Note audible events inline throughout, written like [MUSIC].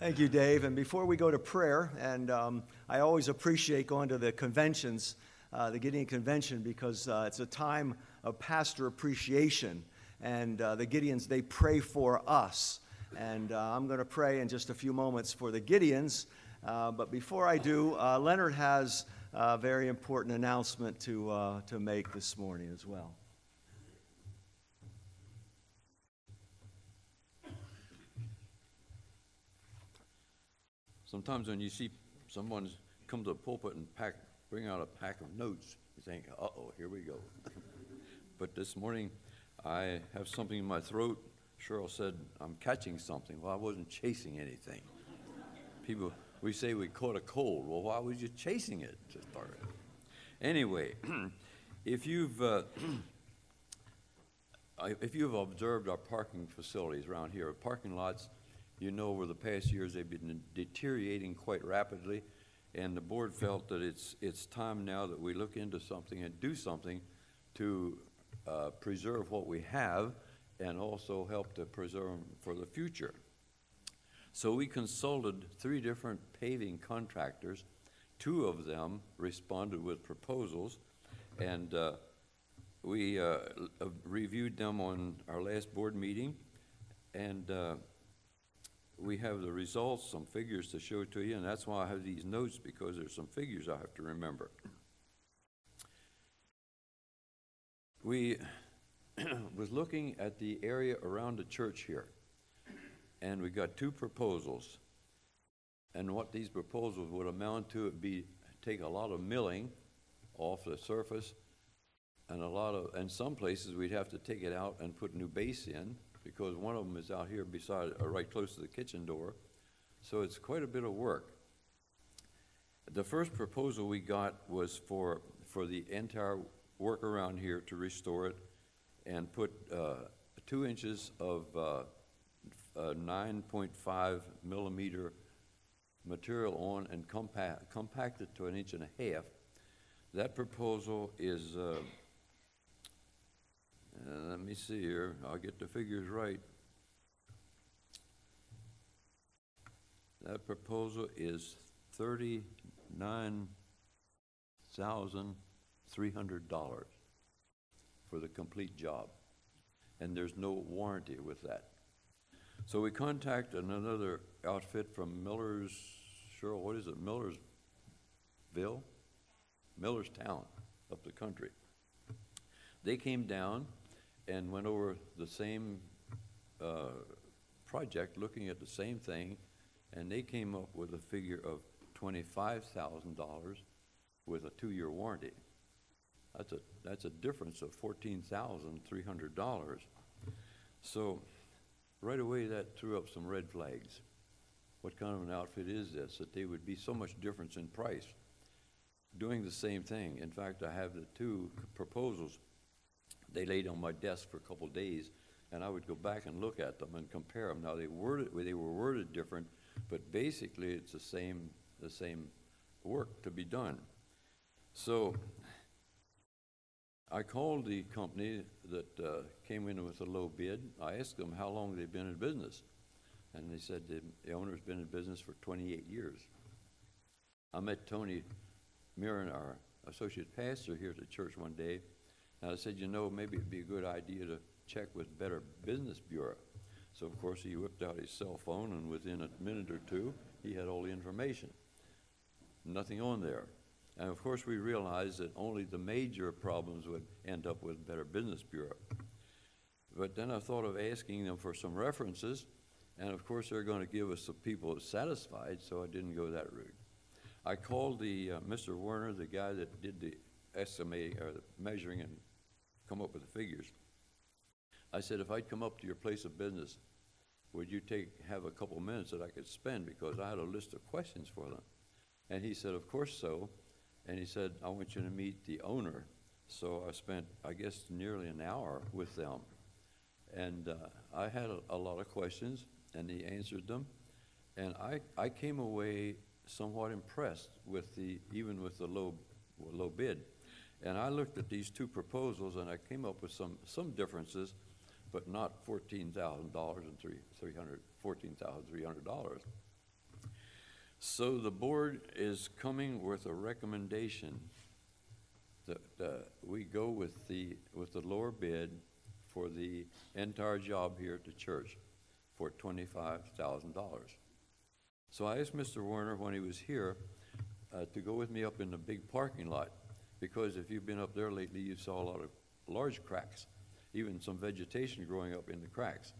Thank you, Dave. And before we go to prayer, and um, I always appreciate going to the conventions, uh, the Gideon Convention, because uh, it's a time of pastor appreciation. And uh, the Gideons, they pray for us. And uh, I'm going to pray in just a few moments for the Gideons. Uh, but before I do, uh, Leonard has a very important announcement to, to make this morning as well. Sometimes when you see someone come to the pulpit and pack, bring out a pack of notes, you think, uh oh, here we go. [LAUGHS] but this morning, I have something in my throat. Cheryl said, I'm catching something. Well, I wasn't chasing anything. People, we say we caught a cold. Well, why was you chasing it to start? Anyway, [CLEARS THROAT] if you've uh, [CLEARS THROAT] if you've observed our parking facilities around here, parking lots you know, over the past years, they've been deteriorating quite rapidly, and the board felt that it's, it's time now that we look into something and do something to uh, preserve what we have and also help to preserve for the future. So we consulted three different paving contractors. Two of them responded with proposals, and uh, we uh, reviewed them on our last board meeting, and uh, we have the results, some figures to show to you, and that's why I have these notes because there's some figures I have to remember. We [CLEARS THROAT] was looking at the area around the church here, and we got two proposals. And what these proposals would amount to would be take a lot of milling off the surface, and a lot of, and some places we'd have to take it out and put new base in, because one of them is out here beside, uh, right close to the kitchen door. So it's quite a bit of work. The first proposal we got was for, for the entire work around here to restore it and put uh, two inches of uh, 9.5 millimeter material on and compact, compact it to an inch and a half. That proposal is uh, uh, let me see here. I'll get the figures right. That proposal is thirty-nine thousand three hundred dollars for the complete job, and there's no warranty with that. So we contacted another outfit from Miller's. Cheryl, what is it? Millersville, Millerstown, up the country. They came down and went over the same uh, project, looking at the same thing, and they came up with a figure of $25,000 with a two-year warranty. That's a, that's a difference of $14,300. So right away that threw up some red flags. What kind of an outfit is this that they would be so much difference in price doing the same thing? In fact, I have the two proposals they laid on my desk for a couple days, and I would go back and look at them and compare them. Now they worded they were worded different, but basically it's the same the same work to be done. So I called the company that uh, came in with a low bid. I asked them how long they've been in business, and they said the, the owner's been in business for 28 years. I met Tony Mirren, our associate pastor here at the church one day, and I said, you know, maybe it'd be a good idea to check with Better Business Bureau. So, of course, he whipped out his cell phone, and within a minute or two, he had all the information. Nothing on there. And of course, we realized that only the major problems would end up with Better Business Bureau. But then I thought of asking them for some references, and of course, they're going to give us some people satisfied, so I didn't go that route. I called the uh, Mr. Werner, the guy that did the estimating or the measuring and come up with the figures. I said, if I'd come up to your place of business, would you take have a couple minutes that I could spend because I had a list of questions for them? And he said, of course so. And he said, I want you to meet the owner. So I spent, I guess, nearly an hour with them. And uh, I had a, a, lot of questions, and he answered them. And I, I came away somewhat impressed with the, even with the low, low bid. And I looked at these two proposals and I came up with some, some differences, but not $14,000 and three, $14,300. So the board is coming with a recommendation that uh, we go with the, with the lower bid for the entire job here at the church for twenty-five thousand dollars. So I asked Mr. Warner when he was here uh, to go with me up in the big parking lot, because if you've been up there lately, you saw a lot of large cracks, even some vegetation growing up in the cracks.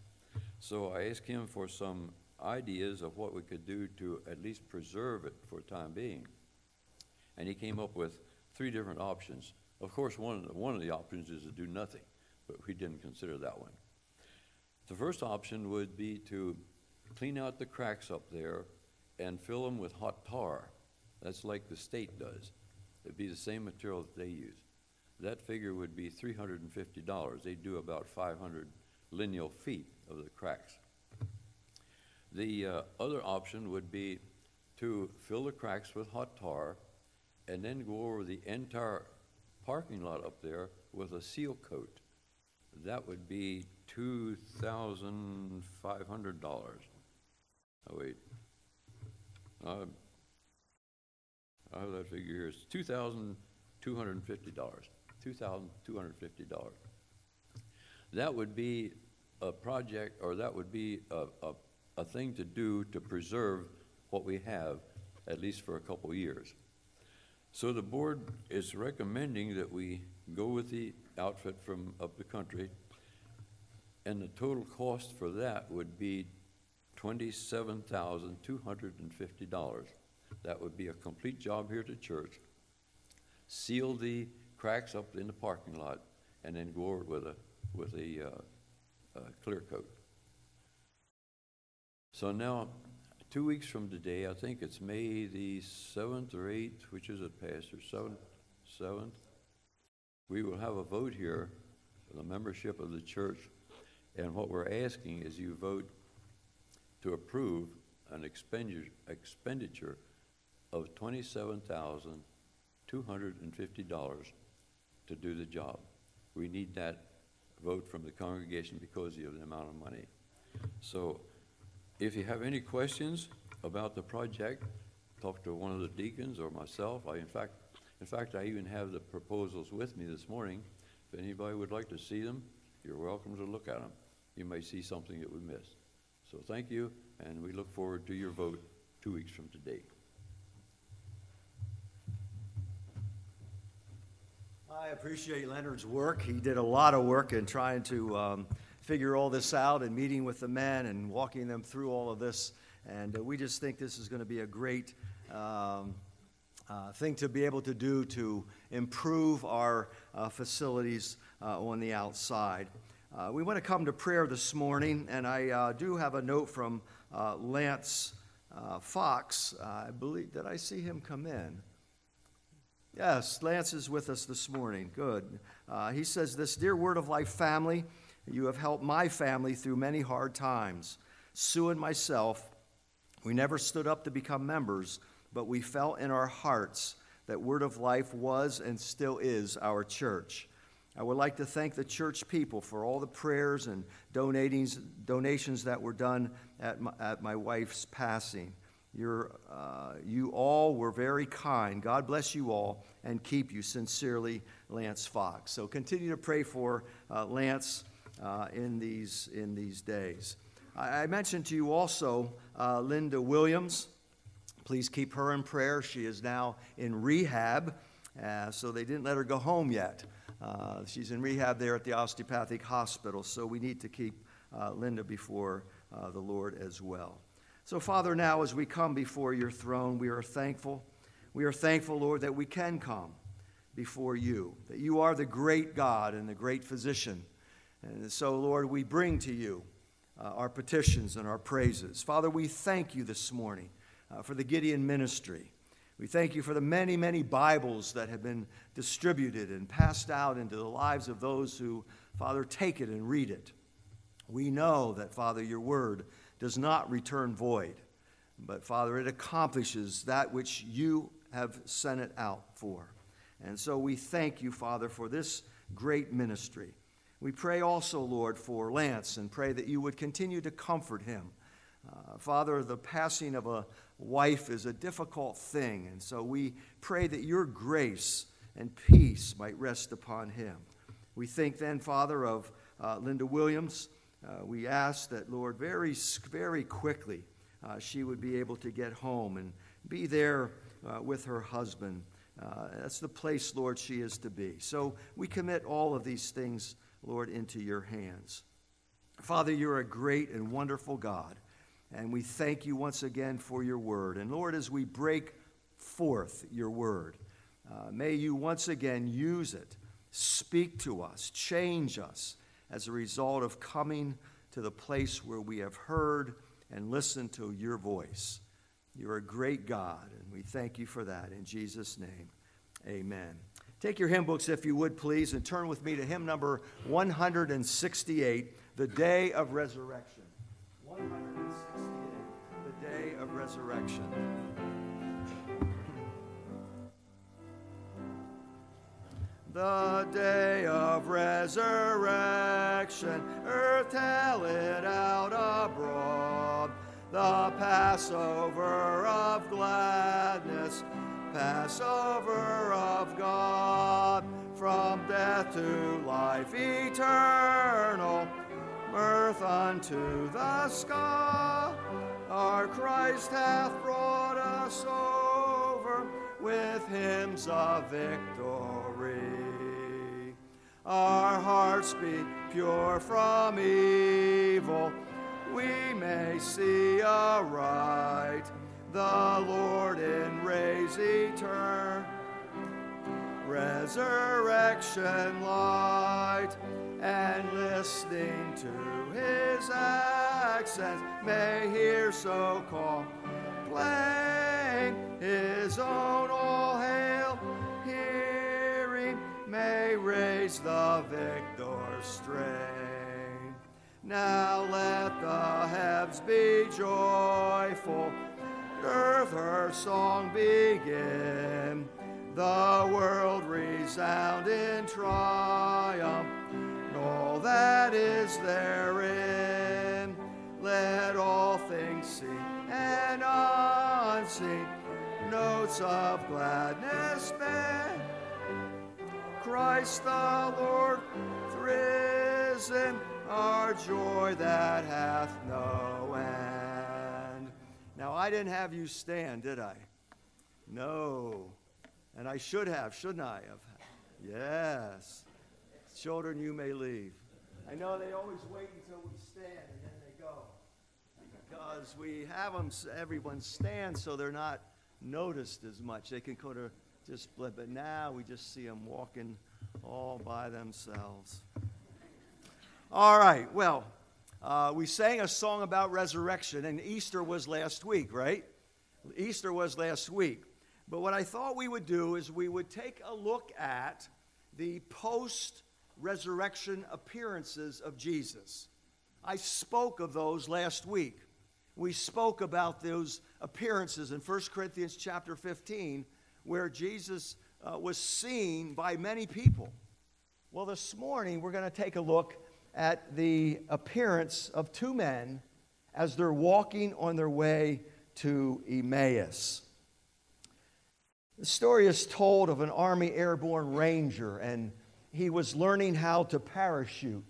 So I asked him for some ideas of what we could do to at least preserve it for the time being. And he came up with three different options. Of course, one one of the options is to do nothing, but we didn't consider that one. The first option would be to clean out the cracks up there and fill them with hot tar. That's like the state does. It'd be the same material that they use. That figure would be three hundred and fifty dollars. They'd do about five hundred lineal feet of the cracks. The uh, other option would be to fill the cracks with hot tar and then go over the entire parking lot up there with a seal coat. That would be two thousand five hundred dollars. Oh, wait. Uh, I have that figure here. It's two thousand two hundred and fifty dollars. Two thousand two hundred and fifty dollars. That would be a project, or that would be a, a, a thing to do to preserve what we have, at least for a couple years. So the board is recommending that we go with the outfit from up the country, and the total cost for that would be twenty-seven thousand two hundred and fifty dollars. That would be a complete job here the church. Seal the cracks up in the parking lot, and then go over it with a, with a, uh, uh, clear coat. So now, two weeks from today, I think it's May the seventh or eighth, which is it, Pastor? Seventh, seventh? We will have a vote here for the membership of the church, and what we're asking is you vote to approve an expenditure, expenditure of twenty-seven thousand, two hundred and fifty dollars to do the job. We need that vote from the congregation because of the amount of money. So if you have any questions about the project, talk to one of the deacons or myself. I, in fact, in fact, I even have the proposals with me this morning. If anybody would like to see them, you're welcome to look at them. You may see something that we missed. So thank you, and we look forward to your vote two weeks from today. I appreciate Leonard's work. He did a lot of work in trying to um, figure all this out and meeting with the men and walking them through all of this. And uh, we just think this is going to be a great um, uh, thing to be able to do to improve our uh, facilities uh, on the outside. Uh, we want to come to prayer this morning, and I uh, do have a note from Lance Fox. I believe, did I see him come in? Yes, Lance is with us this morning. Good. Uh, he says, This dear Word of Life family, you have helped my family through many hard times. Sue and myself, we never stood up to become members, but we felt in our hearts that Word of Life was and still is our church. I would like to thank the church people for all the prayers and donations that were done at my, at my wife's passing. You're, uh, you all were very kind. God bless you all and keep you sincerely, Lance Fox. So continue to pray for uh, Lance uh, in, these, in these days. I, I mentioned to you also uh, Linda Williams. Please keep her in prayer. She is now in rehab, uh, so they didn't let her go home yet. Uh, she's in rehab there at the osteopathic hospital, so we need to keep Linda before the Lord as well. So, Father, now as we come before your throne, we are thankful. We are thankful, Lord, that we can come before you, that you are the great God and the great physician. And so, Lord, we bring to you uh, our petitions and our praises. Father, we thank you this morning uh, for the Gideon ministry. We thank you for the many, many Bibles that have been distributed and passed out into the lives of those who, Father, take it and read it. We know that, Father, your word does not return void, but Father, it accomplishes that which you have sent it out for. And so we thank you, Father, for this great ministry. We pray also, Lord, for Lance and pray that you would continue to comfort him. Uh, Father, the passing of a wife is a difficult thing, and so we pray that your grace and peace might rest upon him. We think then, Father, of uh, Linda Williams. Uh, we ask that, Lord, very, very quickly uh, she would be able to get home and be there uh, with her husband. Uh, that's the place, Lord, she is to be. So we commit all of these things, Lord, into your hands. Father, you're a great and wonderful God, and we thank you once again for your word. And Lord, as we break forth your word, uh, may you once again use it, speak to us, change us as a result of coming to the place where we have heard and listened to your voice. You're a great God, and we thank you for that. In Jesus' name, amen. Take your hymn books, if you would, please, and turn with me to hymn number 168, The Day of Resurrection. 168, The Day of Resurrection. The day of resurrection, earth tell it out abroad the Passover of gladness, Passover of God, from death to life eternal, mirth unto the sky. Our Christ hath brought us over with hymns of victory. Our hearts be pure from evil. We may see aright the Lord in rays eternal, resurrection light, and listening to his accents may hear so calm, playing his own all hail, hearing may raise the victor's strain. Now let the heavens be joyful, earth her song begin. The world resound in triumph, all that is therein. Let all things sing and unseen notes of gladness bend. Christ the Lord risen our joy that hath no end. Now, I didn't have you stand, did I? No. And I should have, shouldn't I have? Yes. Children, you may leave. I know they always wait until we stand and then they go. Because we have them, everyone stand so they're not noticed as much. They can kind of just blip. But now we just see them walking all by themselves. All right, well, uh, we sang a song about resurrection, and Easter was last week, right? Easter was last week. But what I thought we would do is we would take a look at the post resurrection appearances of Jesus. I spoke of those last week. We spoke about those appearances in 1 Corinthians chapter 15, where Jesus uh, was seen by many people. Well, this morning we're going to take a look at the appearance of two men as they're walking on their way to Emmaus. The story is told of an Army airborne ranger, and he was learning how to parachute.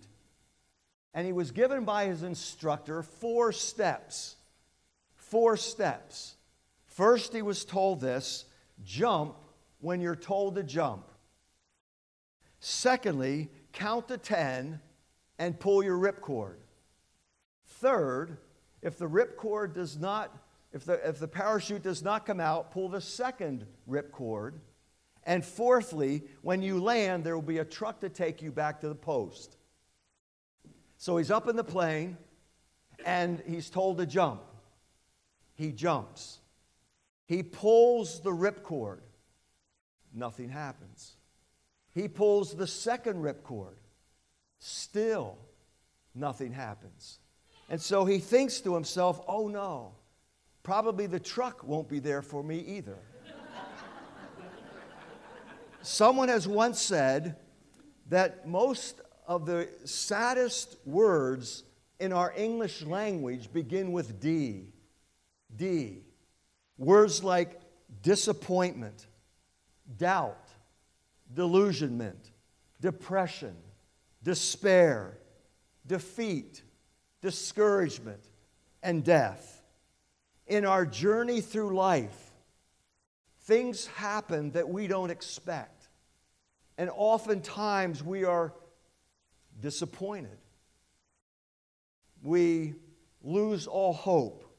And he was given by his instructor four steps. Four steps. First, he was told this jump when you're told to jump. Secondly, count to 10 and pull your ripcord. Third, if the ripcord does not, if the, if the parachute does not come out, pull the second ripcord. And fourthly, when you land, there will be a truck to take you back to the post. So he's up in the plane and he's told to jump. He jumps. He pulls the ripcord. Nothing happens. He pulls the second ripcord. Still, nothing happens. And so he thinks to himself, oh no, probably the truck won't be there for me either. Someone has once said that most of the saddest words in our English language begin with D. D. Words like disappointment, doubt, delusionment, depression, despair, defeat, discouragement, and death. In our journey through life, things happen that we don't expect. And oftentimes we are disappointed. We lose all hope.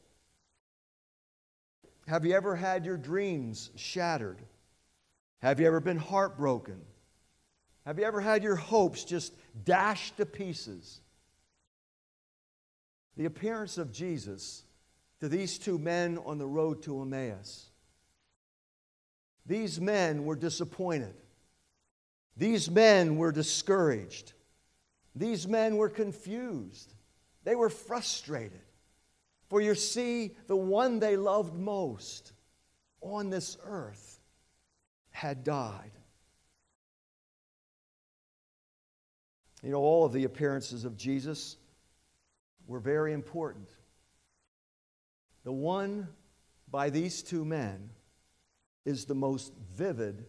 Have you ever had your dreams shattered? Have you ever been heartbroken? Have you ever had your hopes just dashed to pieces? The appearance of Jesus to these two men on the road to Emmaus. These men were disappointed. These men were discouraged. These men were confused. They were frustrated. For you see, the one they loved most on this earth had died. You know, all of the appearances of Jesus were very important. The one by these two men is the most vivid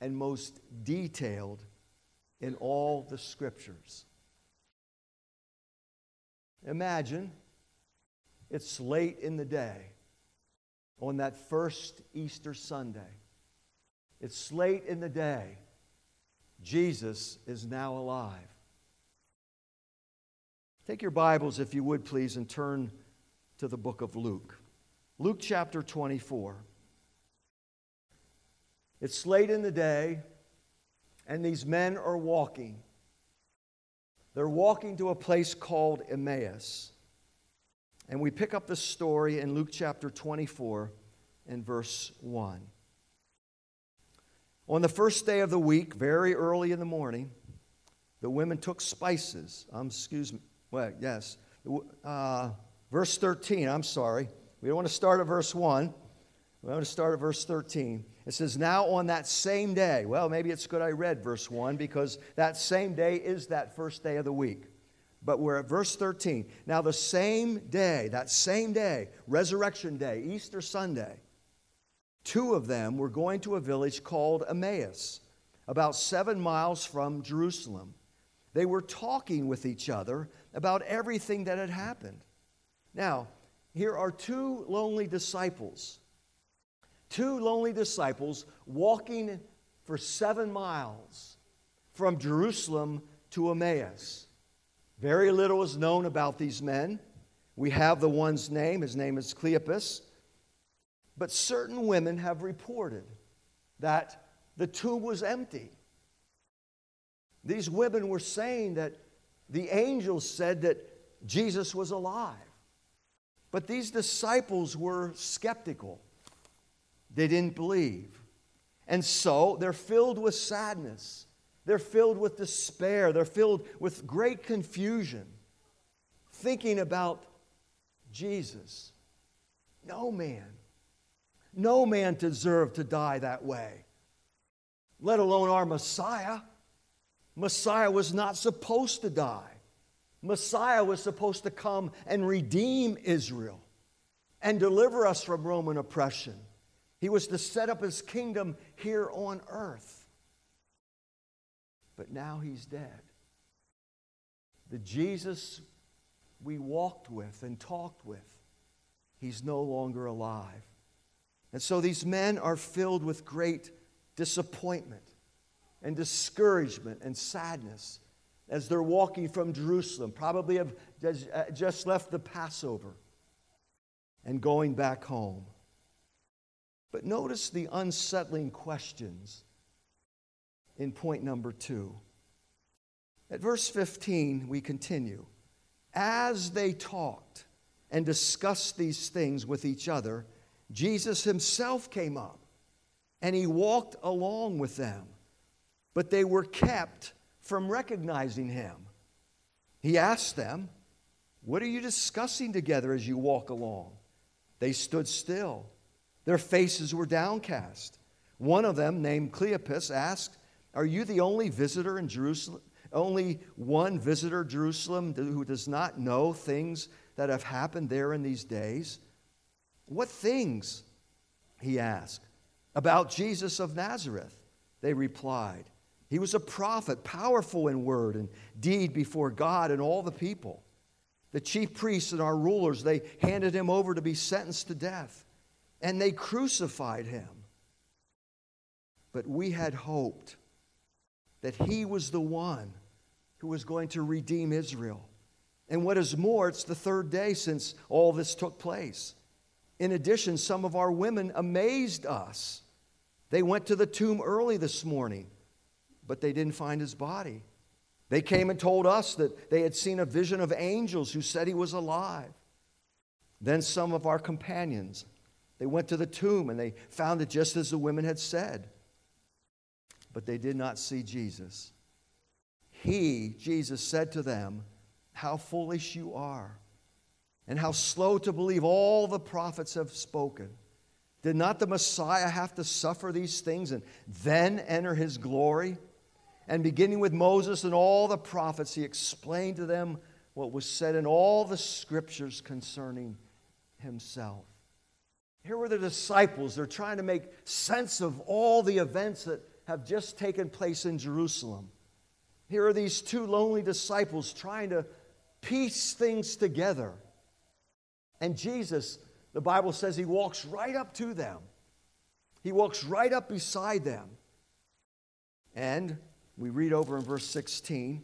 and most detailed in all the scriptures. Imagine it's late in the day on that first Easter Sunday. It's late in the day. Jesus is now alive. Take your Bibles, if you would please, and turn to the book of Luke. Luke chapter 24. It's late in the day, and these men are walking. They're walking to a place called Emmaus. And we pick up the story in Luke chapter 24 and verse 1. On the first day of the week, very early in the morning, the women took spices. Um, excuse me. Well, yes. Uh, verse 13, I'm sorry. We don't want to start at verse 1. We want to start at verse 13. It says, Now on that same day, well, maybe it's good I read verse 1 because that same day is that first day of the week. But we're at verse 13. Now, the same day, that same day, Resurrection Day, Easter Sunday, two of them were going to a village called Emmaus, about seven miles from Jerusalem. They were talking with each other about everything that had happened. Now, here are two lonely disciples. Two lonely disciples walking for seven miles from Jerusalem to Emmaus. Very little is known about these men. We have the one's name, his name is Cleopas. But certain women have reported that the tomb was empty. These women were saying that the angels said that Jesus was alive. But these disciples were skeptical, they didn't believe. And so they're filled with sadness. They're filled with despair. They're filled with great confusion, thinking about Jesus. No man, no man deserved to die that way, let alone our Messiah. Messiah was not supposed to die. Messiah was supposed to come and redeem Israel and deliver us from Roman oppression. He was to set up his kingdom here on earth but now he's dead. The Jesus we walked with and talked with, he's no longer alive. And so these men are filled with great disappointment and discouragement and sadness as they're walking from Jerusalem, probably have just uh, left the Passover and going back home. But notice the unsettling questions in point number two. At verse 15, we continue. As they talked and discussed these things with each other, Jesus himself came up and he walked along with them, but they were kept from recognizing him. He asked them, What are you discussing together as you walk along? They stood still, their faces were downcast. One of them, named Cleopas, asked, are you the only visitor in Jerusalem, only one visitor, Jerusalem, who does not know things that have happened there in these days? What things? He asked. About Jesus of Nazareth, they replied. He was a prophet, powerful in word and deed before God and all the people. The chief priests and our rulers, they handed him over to be sentenced to death, and they crucified him. But we had hoped that he was the one who was going to redeem Israel. And what is more, it's the third day since all this took place. In addition, some of our women amazed us. They went to the tomb early this morning, but they didn't find his body. They came and told us that they had seen a vision of angels who said he was alive. Then some of our companions, they went to the tomb and they found it just as the women had said. But they did not see Jesus. He, Jesus, said to them, How foolish you are, and how slow to believe all the prophets have spoken. Did not the Messiah have to suffer these things and then enter his glory? And beginning with Moses and all the prophets, he explained to them what was said in all the scriptures concerning himself. Here were the disciples. They're trying to make sense of all the events that have just taken place in Jerusalem. Here are these two lonely disciples trying to piece things together. And Jesus, the Bible says, he walks right up to them. He walks right up beside them. And we read over in verse 16,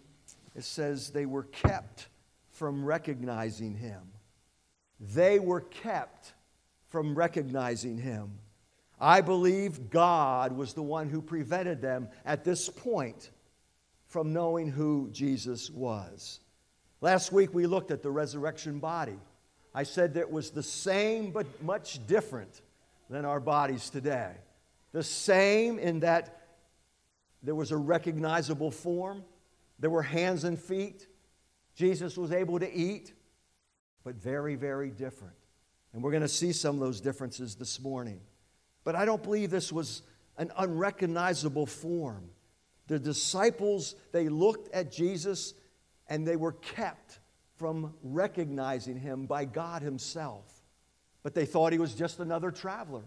it says, they were kept from recognizing him. They were kept from recognizing him. I believe God was the one who prevented them at this point from knowing who Jesus was. Last week we looked at the resurrection body. I said that it was the same but much different than our bodies today. The same in that there was a recognizable form, there were hands and feet. Jesus was able to eat, but very, very different. And we're going to see some of those differences this morning. But I don't believe this was an unrecognizable form. The disciples, they looked at Jesus and they were kept from recognizing him by God Himself. But they thought he was just another traveler.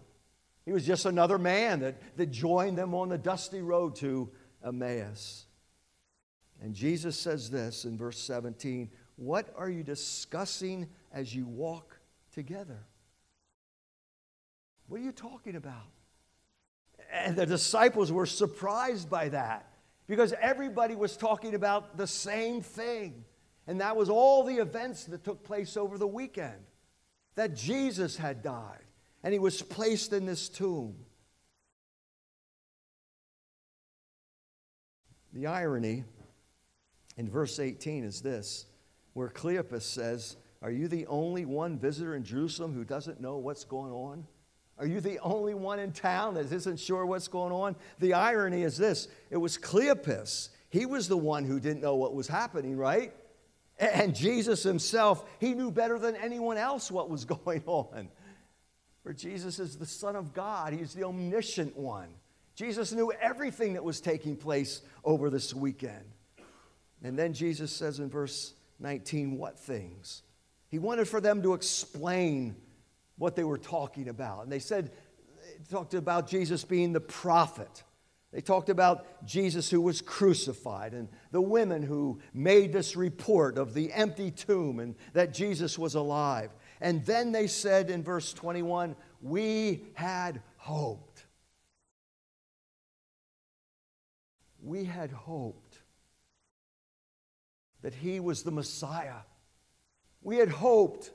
He was just another man that, that joined them on the dusty road to Emmaus. And Jesus says this in verse 17 What are you discussing as you walk together? What are you talking about? And the disciples were surprised by that because everybody was talking about the same thing. And that was all the events that took place over the weekend that Jesus had died and he was placed in this tomb. The irony in verse 18 is this where Cleopas says, Are you the only one visitor in Jerusalem who doesn't know what's going on? Are you the only one in town that isn't sure what's going on? The irony is this it was Cleopas. He was the one who didn't know what was happening, right? And Jesus himself, he knew better than anyone else what was [LAUGHS] going on. For Jesus is the Son of God, He's the omniscient one. Jesus knew everything that was taking place over this weekend. And then Jesus says in verse 19, What things? He wanted for them to explain what they were talking about. And they said, they talked about Jesus being the prophet. They talked about Jesus who was crucified and the women who made this report of the empty tomb and that Jesus was alive. And then they said in verse 21 We had hoped. We had hoped that he was the Messiah. We had hoped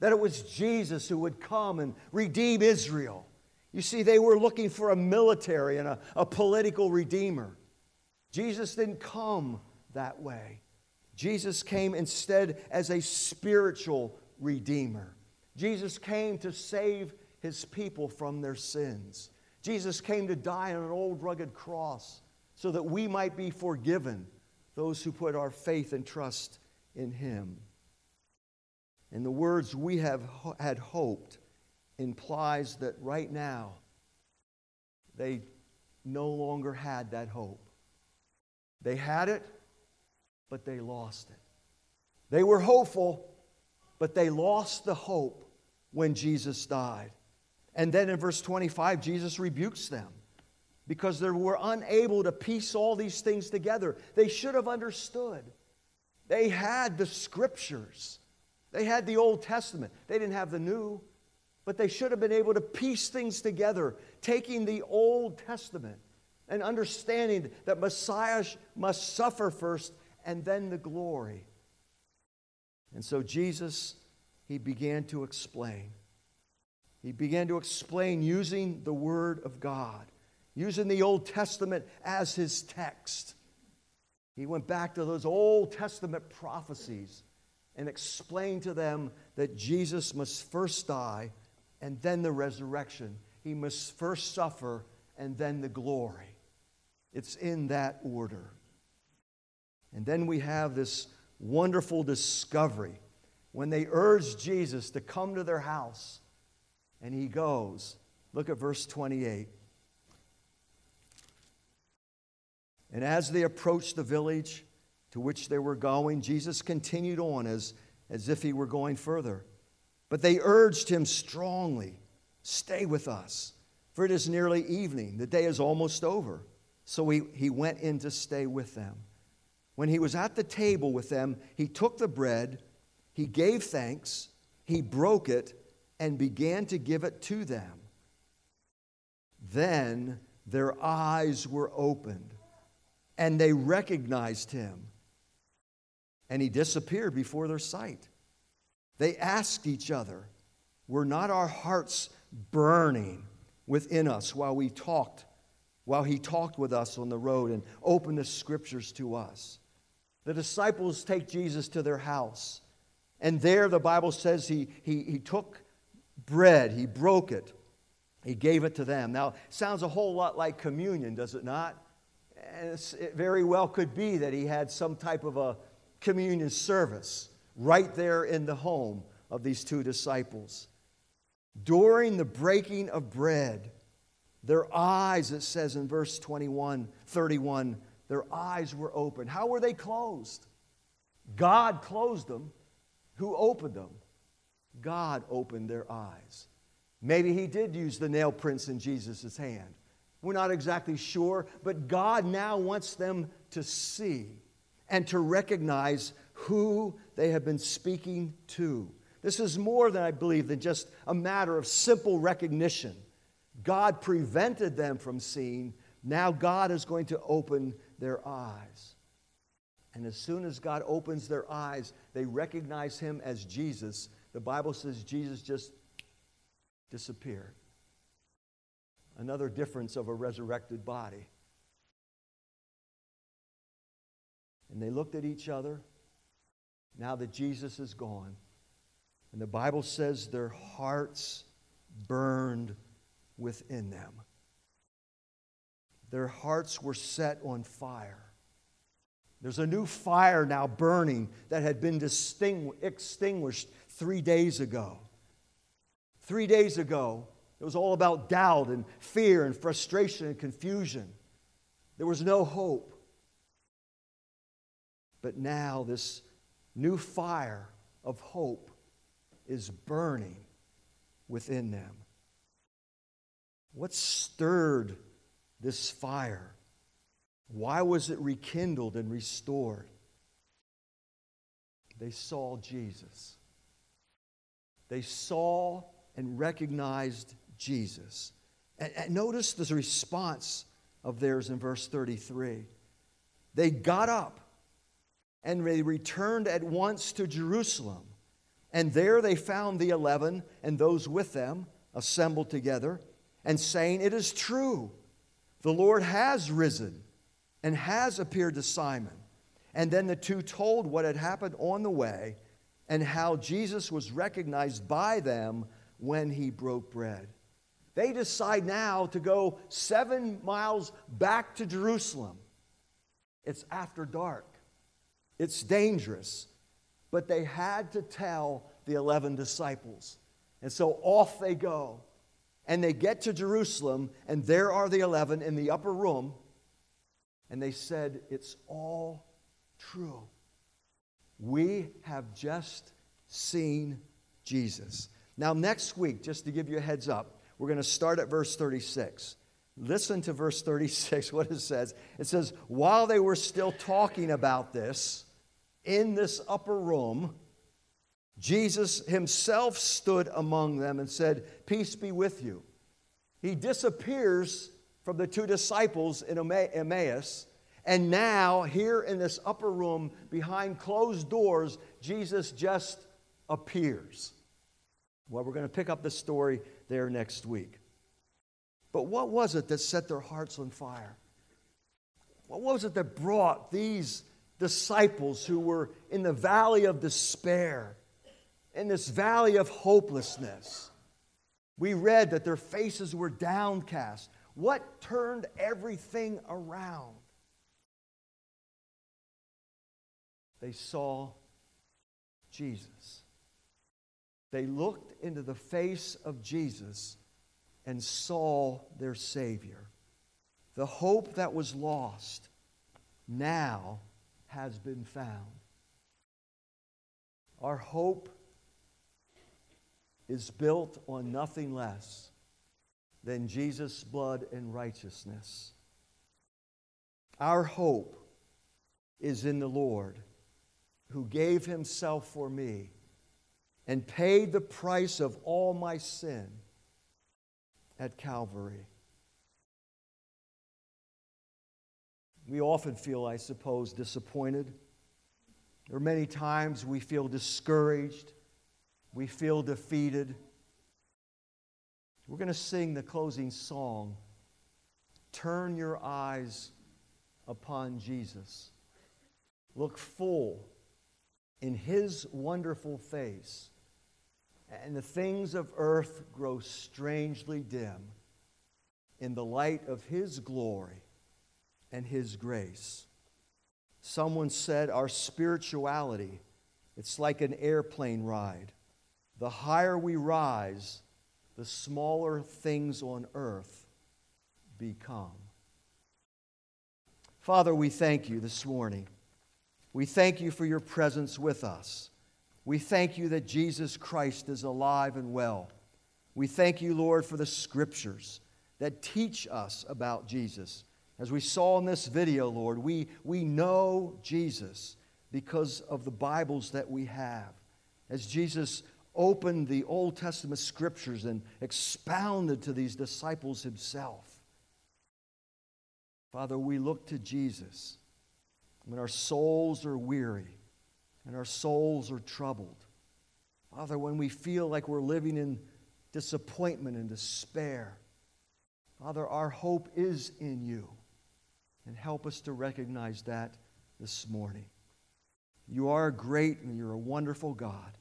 that it was Jesus who would come and redeem Israel. You see, they were looking for a military and a, a political redeemer. Jesus didn't come that way. Jesus came instead as a spiritual redeemer. Jesus came to save his people from their sins. Jesus came to die on an old rugged cross so that we might be forgiven, those who put our faith and trust in him. And the words we have had hoped implies that right now they no longer had that hope. They had it, but they lost it. They were hopeful, but they lost the hope when Jesus died. And then in verse 25, Jesus rebukes them because they were unable to piece all these things together. They should have understood. They had the scriptures, they had the Old Testament. They didn't have the New, but they should have been able to piece things together, taking the Old Testament and understanding that Messiah must suffer first and then the glory. And so Jesus, he began to explain. He began to explain using the Word of God, using the Old Testament as his text. He went back to those Old Testament prophecies and explain to them that Jesus must first die and then the resurrection. He must first suffer and then the glory. It's in that order. And then we have this wonderful discovery when they urge Jesus to come to their house, and he goes. Look at verse 28. And as they approached the village to which they were going, Jesus continued on as, as if he were going further. But they urged him strongly Stay with us, for it is nearly evening. The day is almost over. So he, he went in to stay with them. When he was at the table with them, he took the bread, he gave thanks, he broke it, and began to give it to them. Then their eyes were opened, and they recognized him, and he disappeared before their sight. They asked each other, Were not our hearts burning within us while we talked while he talked with us on the road and opened the scriptures to us. The disciples take Jesus to their house. And there, the Bible says he, he, he took bread, he broke it, he gave it to them. Now, sounds a whole lot like communion, does it not? And it very well could be that he had some type of a communion service right there in the home of these two disciples. During the breaking of bread, their eyes, it says in verse 21, 31, their eyes were open. How were they closed? God closed them. Who opened them? God opened their eyes. Maybe he did use the nail prints in Jesus' hand. We're not exactly sure, but God now wants them to see and to recognize who they have been speaking to. This is more than I believe than just a matter of simple recognition. God prevented them from seeing. Now God is going to open their eyes. And as soon as God opens their eyes, they recognize him as Jesus. The Bible says Jesus just disappeared. Another difference of a resurrected body. And they looked at each other now that Jesus is gone. And the Bible says their hearts burned within them. Their hearts were set on fire. There's a new fire now burning that had been extinguished three days ago. Three days ago, it was all about doubt and fear and frustration and confusion. There was no hope. But now, this new fire of hope is burning within them. What stirred this fire? Why was it rekindled and restored? They saw Jesus. They saw and recognized Jesus. And, and notice the response of theirs in verse 33. They got up and they returned at once to Jerusalem. And there they found the eleven and those with them assembled together and saying, It is true, the Lord has risen and has appeared to Simon. And then the two told what had happened on the way and how Jesus was recognized by them when he broke bread. They decide now to go seven miles back to Jerusalem. It's after dark, it's dangerous, but they had to tell the 11 disciples. And so off they go. And they get to Jerusalem, and there are the 11 in the upper room. And they said, It's all true. We have just seen Jesus. Now, next week, just to give you a heads up, we're going to start at verse 36. Listen to verse 36, [LAUGHS] what it says. It says, While they were still talking about this in this upper room, Jesus himself stood among them and said, Peace be with you. He disappears from the two disciples in Emmaus. And now, here in this upper room behind closed doors, Jesus just appears. Well, we're going to pick up the story there next week. But what was it that set their hearts on fire? What was it that brought these disciples who were in the valley of despair, in this valley of hopelessness? We read that their faces were downcast. What turned everything around? They saw Jesus. They looked into the face of Jesus and saw their Savior. The hope that was lost now has been found. Our hope is built on nothing less than Jesus' blood and righteousness. Our hope is in the Lord who gave himself for me and paid the price of all my sin at Calvary. We often feel, I suppose, disappointed. There are many times we feel discouraged, we feel defeated. We're going to sing the closing song Turn your eyes upon Jesus. Look full in his wonderful face, and the things of earth grow strangely dim in the light of his glory and his grace. Someone said our spirituality it's like an airplane ride. The higher we rise, the smaller things on earth become. Father, we thank you this morning we thank you for your presence with us. We thank you that Jesus Christ is alive and well. We thank you, Lord, for the scriptures that teach us about Jesus. As we saw in this video, Lord, we, we know Jesus because of the Bibles that we have. As Jesus opened the Old Testament scriptures and expounded to these disciples himself. Father, we look to Jesus when our souls are weary and our souls are troubled. Father, when we feel like we're living in disappointment and despair, Father, our hope is in you. And help us to recognize that this morning. You are great and you're a wonderful God.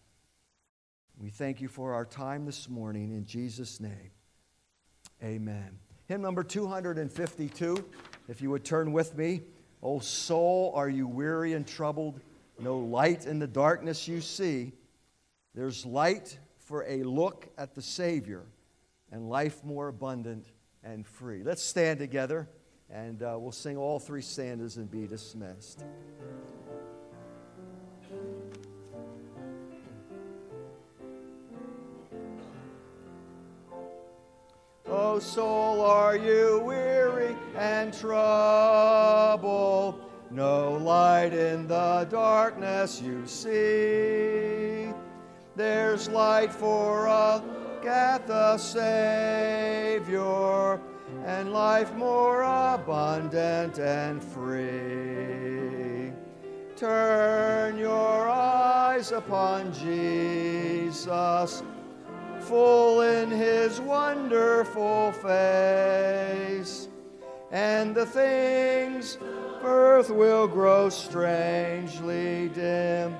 We thank you for our time this morning in Jesus' name. Amen. Hymn number 252, if you would turn with me. O soul, are you weary and troubled? No light in the darkness you see. There's light for a look at the Savior and life more abundant and free. Let's stand together and uh, we'll sing all three stanzas and be dismissed. Oh, soul, are you weary and troubled? No light in the darkness you see. There's light for a Gatha Savior and life more abundant and free. Turn your eyes upon Jesus full in his wonderful face, and the things earth will grow strangely dim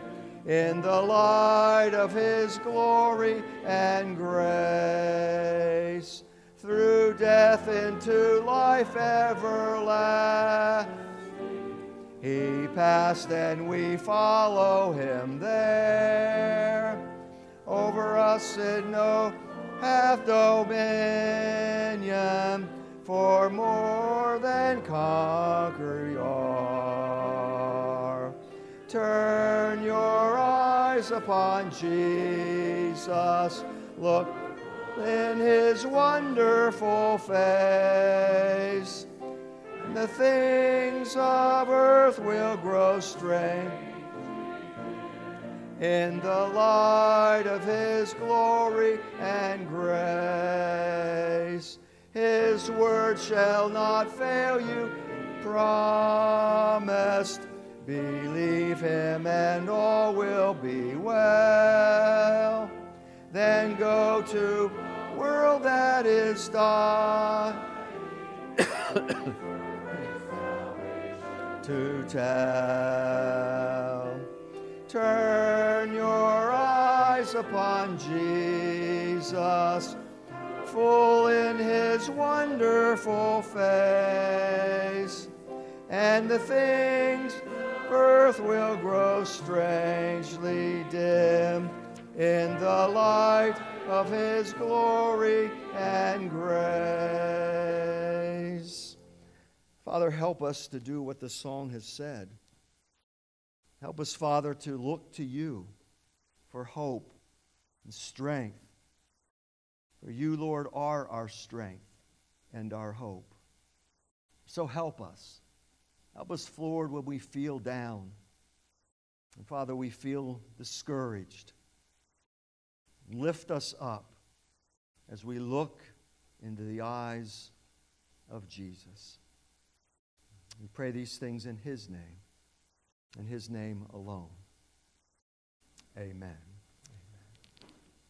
in the light of his glory and grace. Through death into life everlasting, he passed and we follow him there over us it no hath dominion, for more than conquer are. Turn your eyes upon Jesus. Look in his wonderful face. The things of earth will grow strange in the light of his glory and grace. His word shall not fail you, promised. Believe him and all will be well. Then go to world that is done [COUGHS] to tell. Turn your eyes upon Jesus, full in his wonderful face, and the things earth will grow strangely dim in the light of his glory and grace. Father, help us to do what the song has said. Help us, Father, to look to you for hope and strength. For you, Lord, are our strength and our hope. So help us. Help us, Lord, when we feel down. And Father, we feel discouraged. Lift us up as we look into the eyes of Jesus. We pray these things in His name, in His name alone. Amen.